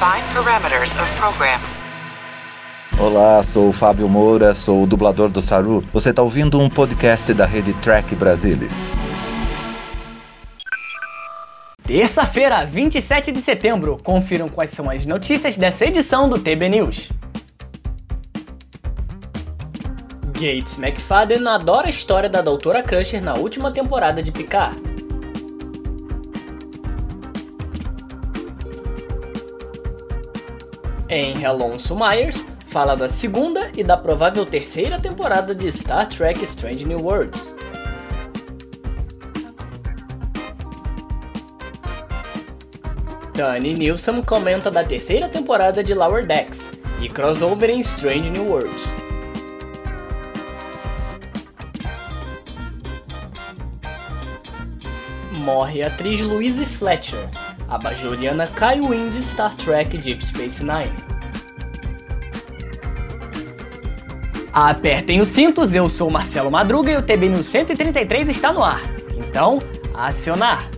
Define parameters of program. Olá, sou o Fábio Moura, sou o dublador do Saru. Você está ouvindo um podcast da rede Track Brasilis. Terça-feira, 27 de setembro. Confiram quais são as notícias dessa edição do TB News. Gates McFadden adora a história da Doutora Crusher na última temporada de Picard. Em Alonso Myers, fala da segunda e da provável terceira temporada de Star Trek Strange New Worlds. Tani Nilsson comenta da terceira temporada de Lower Decks e crossover em Strange New Worlds. Morre a atriz Louise Fletcher, a bajoriana Kai Wynn de Star Trek Deep Space Nine. Apertem os cintos, eu sou Marcelo Madruga e o TB News 133 está no ar. Então, acionar!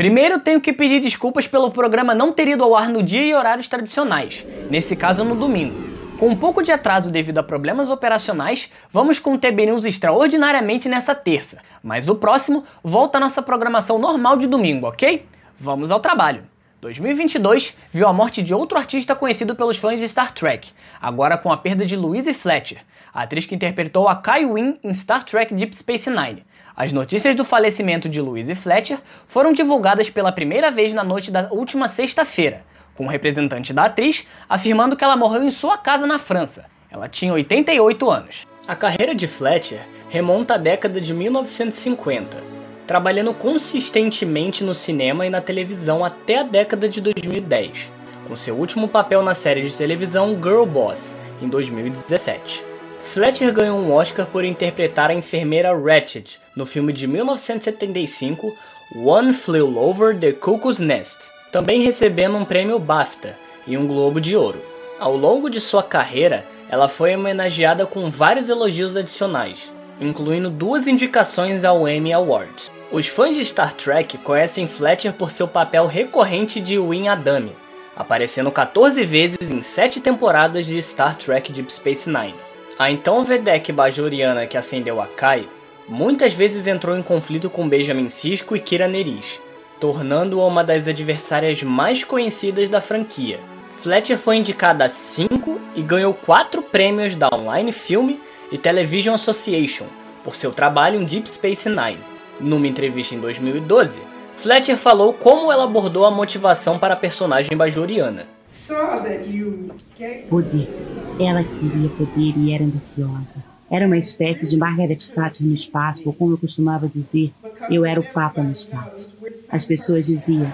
Primeiro, tenho que pedir desculpas pelo programa não ter ido ao ar no dia e horários tradicionais, nesse caso no domingo. Com um pouco de atraso devido a problemas operacionais, vamos com o TB News extraordinariamente nessa terça, mas o próximo volta à nossa programação normal de domingo, ok? Vamos ao trabalho. 2022 viu a morte de outro artista conhecido pelos fãs de Star Trek, agora com a perda de Louise Fletcher, a atriz que interpretou a Kai Wynn em Star Trek Deep Space Nine. As notícias do falecimento de Louise Fletcher foram divulgadas pela primeira vez na noite da última sexta-feira, com um representante da atriz afirmando que ela morreu em sua casa na França. Ela tinha 88 anos. A carreira de Fletcher remonta à década de 1950, trabalhando consistentemente no cinema e na televisão até a década de 2010, com seu último papel na série de televisão Girl Boss, em 2017. Fletcher ganhou um Oscar por interpretar a enfermeira Ratchet no filme de 1975 One Flew Over the Cuckoo's Nest, também recebendo um prêmio BAFTA e um Globo de Ouro. Ao longo de sua carreira, ela foi homenageada com vários elogios adicionais, incluindo duas indicações ao Emmy Awards. Os fãs de Star Trek conhecem Fletcher por seu papel recorrente de Win Adami, aparecendo 14 vezes em 7 temporadas de Star Trek Deep Space Nine. A então Vedek Bajoriana que acendeu a Kai, muitas vezes entrou em conflito com Benjamin Sisko e Kira Nerys, tornando-a uma das adversárias mais conhecidas da franquia. Fletcher foi indicada a 5 e ganhou 4 prêmios da Online Film e Television Association por seu trabalho em Deep Space Nine. Numa entrevista em 2012, Fletcher falou como ela abordou a motivação para a personagem bajoriana. Poder. Ela queria poder e era ambiciosa. Era uma espécie de Margaret Thatcher no espaço, ou como eu costumava dizer, eu era o Papa no espaço. As pessoas diziam: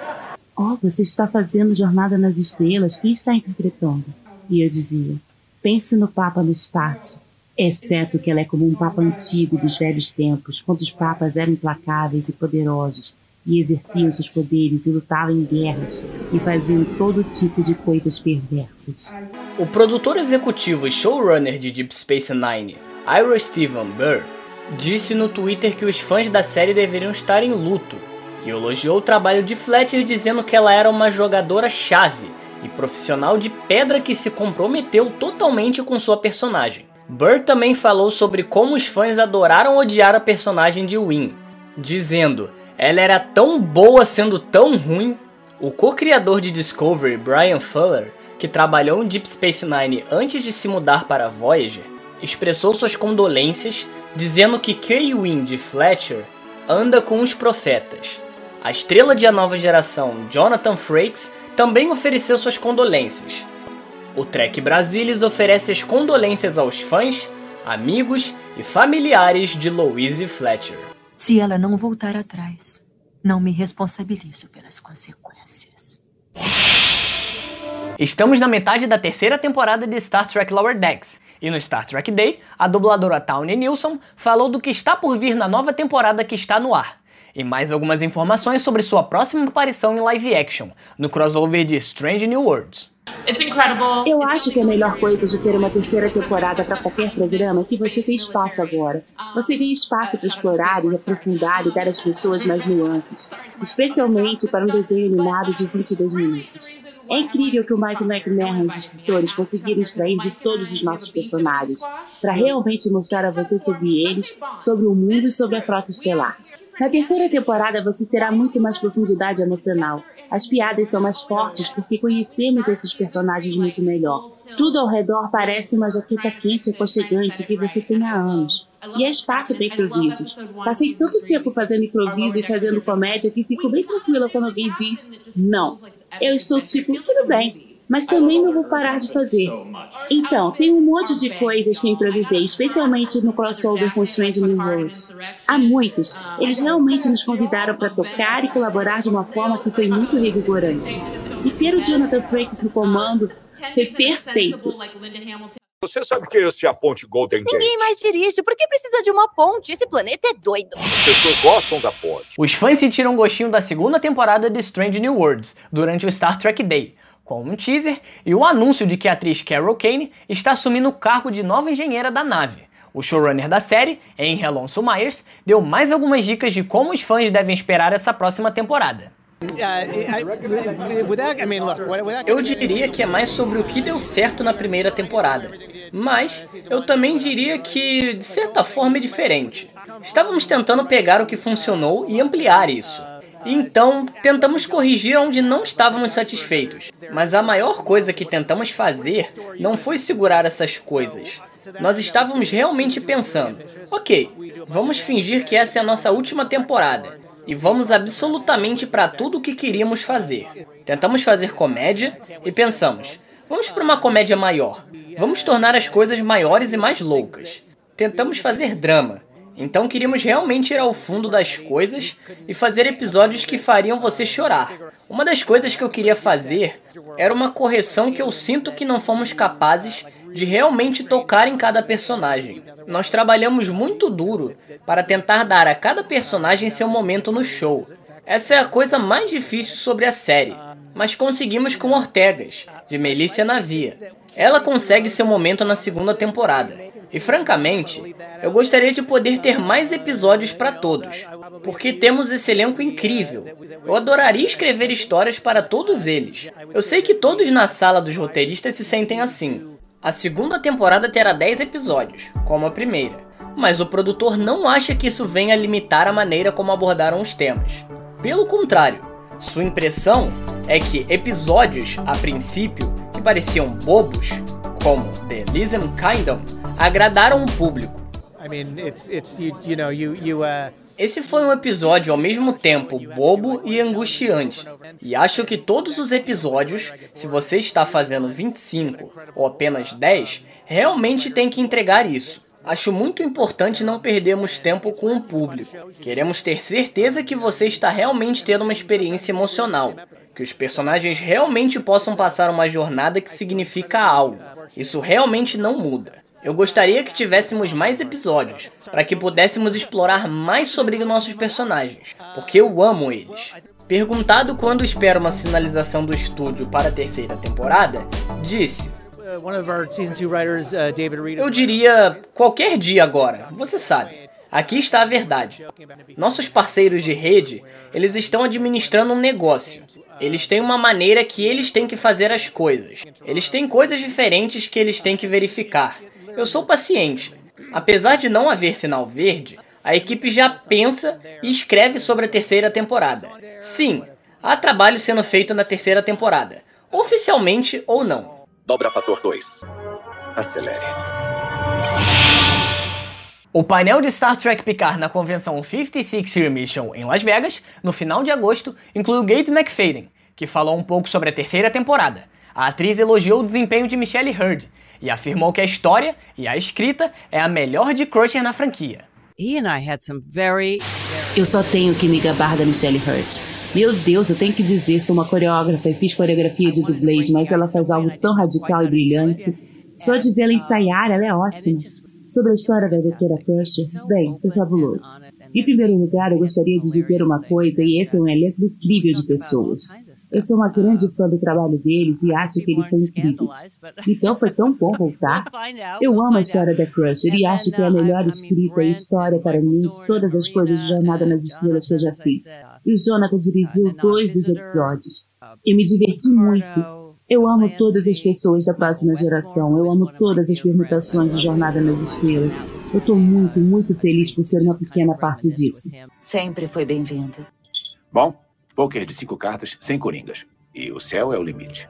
Oh, você está fazendo Jornada nas Estrelas, quem está interpretando? E eu dizia: Pense no Papa no espaço. Exceto que ela é como um Papa antigo dos velhos tempos, quando os Papas eram implacáveis e poderosos, e exerciam seus poderes e lutavam em guerras e faziam todo tipo de coisas perversas. O produtor executivo e showrunner de Deep Space Nine, Ira Steven Burr, disse no Twitter que os fãs da série deveriam estar em luto e elogiou o trabalho de Fletcher dizendo que ela era uma jogadora chave e profissional de pedra que se comprometeu totalmente com sua personagem. Burr também falou sobre como os fãs adoraram odiar a personagem de Wynn, dizendo ela era tão boa sendo tão ruim. O co-criador de Discovery, Brian Fuller, que trabalhou em Deep Space Nine antes de se mudar para Voyager, expressou suas condolências, dizendo que de Fletcher anda com os profetas. A estrela de A Nova Geração, Jonathan Frakes, também ofereceu suas condolências. O Trek Brasilis oferece as condolências aos fãs, amigos e familiares de Louise Fletcher. Se ela não voltar atrás, não me responsabilizo pelas consequências. Estamos na metade da terceira temporada de Star Trek Lower Decks, e no Star Trek Day, a dubladora Tawny Nilsson falou do que está por vir na nova temporada que está no ar, e mais algumas informações sobre sua próxima aparição em live action, no crossover de Strange New Worlds. Eu acho que a melhor coisa de ter uma terceira temporada para qualquer programa é que você tem espaço agora. Você tem espaço para explorar e aprofundar e dar às pessoas mais nuances, especialmente para um desenho animado de 22 minutos. É incrível que o Mike McMahon e os escritores conseguiram extrair de todos os nossos personagens, para realmente mostrar a você sobre eles, sobre o mundo e sobre a frota estelar. Na terceira temporada você terá muito mais profundidade emocional. As piadas são mais fortes porque conhecemos esses personagens muito melhor. Tudo ao redor parece uma jaqueta quente e aconchegante que você tem há anos. E é espaço para improvisos. Passei tanto tempo fazendo improviso e fazendo comédia que fico bem tranquila quando alguém diz não. Eu estou tipo, tudo bem, mas também não vou parar de fazer. Então, tem um monte de coisas que eu improvisei, especialmente no crossover com Strange New Worlds. Há muitos. Eles realmente nos convidaram para tocar e colaborar de uma forma que foi muito revigorante. E ter o Jonathan Frakes no comando foi perfeito. Você sabe que esse é a ponte Golden Gate. Ninguém mais dirige. Por que precisa de uma ponte? Esse planeta é doido. As pessoas gostam da ponte. Os fãs sentiram um gostinho da segunda temporada de Strange New Worlds durante o Star Trek Day, com um teaser e o anúncio de que a atriz Carol Kane está assumindo o cargo de nova engenheira da nave. O showrunner da série, Henry Alonso Myers, deu mais algumas dicas de como os fãs devem esperar essa próxima temporada. Eu diria que é mais sobre o que deu certo na primeira temporada, mas eu também diria que, de certa forma, é diferente. Estávamos tentando pegar o que funcionou e ampliar isso. Então, tentamos corrigir onde não estávamos satisfeitos. Mas a maior coisa que tentamos fazer não foi segurar essas coisas. Nós estávamos realmente pensando: ok, vamos fingir que essa é a nossa última temporada e vamos absolutamente para tudo o que queríamos fazer. Tentamos fazer comédia e pensamos: vamos para uma comédia maior. Vamos tornar as coisas maiores e mais loucas. Tentamos fazer drama. Então queríamos realmente ir ao fundo das coisas e fazer episódios que fariam você chorar. Uma das coisas que eu queria fazer era uma correção que eu sinto que não fomos capazes de realmente tocar em cada personagem. Nós trabalhamos muito duro para tentar dar a cada personagem seu momento no show. Essa é a coisa mais difícil sobre a série, mas conseguimos com Ortegas, de Melícia Navia. Ela consegue seu momento na segunda temporada. E francamente, eu gostaria de poder ter mais episódios para todos, porque temos esse elenco incrível. Eu adoraria escrever histórias para todos eles. Eu sei que todos na sala dos roteiristas se sentem assim. A segunda temporada terá 10 episódios, como a primeira, mas o produtor não acha que isso venha limitar a maneira como abordaram os temas. Pelo contrário, sua impressão é que episódios, a princípio, que pareciam bobos, como The Elysium Kingdom, agradaram o público. I mean, it's, it's, you, you know, you, you, uh... Esse foi um episódio ao mesmo tempo bobo e angustiante. E acho que todos os episódios, se você está fazendo 25 ou apenas 10, realmente tem que entregar isso. Acho muito importante não perdermos tempo com o público. Queremos ter certeza que você está realmente tendo uma experiência emocional, que os personagens realmente possam passar uma jornada que significa algo. Isso realmente não muda. Eu gostaria que tivéssemos mais episódios, para que pudéssemos explorar mais sobre nossos personagens, porque eu amo eles. Perguntado quando espera uma sinalização do estúdio para a terceira temporada, disse: Eu diria qualquer dia agora, você sabe. Aqui está a verdade. Nossos parceiros de rede, eles estão administrando um negócio. Eles têm uma maneira que eles têm que fazer as coisas. Eles têm coisas diferentes que eles têm que verificar. Eu sou paciente. Apesar de não haver sinal verde, a equipe já pensa e escreve sobre a terceira temporada. Sim, há trabalho sendo feito na terceira temporada, oficialmente ou não. Dobra fator 2. Acelere. O painel de Star Trek Picard na convenção 56 Year Mission em Las Vegas, no final de agosto, incluiu Gates McFadden, que falou um pouco sobre a terceira temporada. A atriz elogiou o desempenho de Michelle Hurd e afirmou que a história e a escrita é a melhor de Crusher na franquia. Eu só tenho que me gabar da Michelle Hurt. Meu Deus, eu tenho que dizer, sou uma coreógrafa e fiz coreografia de dublês, mas ela faz algo tão radical e brilhante. Só de vê-la ensaiar, ela é ótima. Sobre a história da Dra. Crusher, bem, foi fabuloso. Em primeiro lugar, eu gostaria de dizer uma coisa, e esse é um elenco incrível de pessoas. Eu sou uma grande fã do trabalho deles e acho que eles são incríveis. Então foi tão bom voltar. Eu amo a história da Crusher e acho que é a melhor escrita e história para mim de todas as coisas de Jornada nas Estrelas que eu já fiz. E o Jonathan dirigiu dois dos episódios. Eu me diverti muito. Eu amo todas as pessoas da próxima geração. Eu amo todas as permutações de Jornada nas Estrelas. Eu estou muito, muito feliz por ser uma pequena parte disso. Sempre foi bem-vindo. Bom, poker de cinco cartas sem coringas. E o céu é o limite.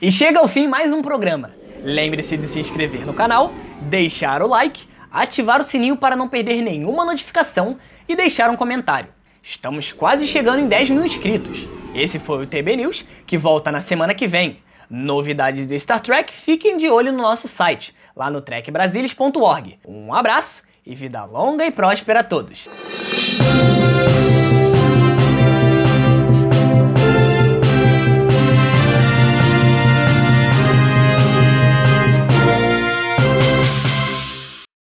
E chega ao fim mais um programa. Lembre-se de se inscrever no canal, deixar o like, ativar o sininho para não perder nenhuma notificação e deixar um comentário. Estamos quase chegando em 10 mil inscritos. Esse foi o TB News, que volta na semana que vem. Novidades de Star Trek, fiquem de olho no nosso site, lá no trekbrasilis.org. Um abraço e vida longa e próspera a todos.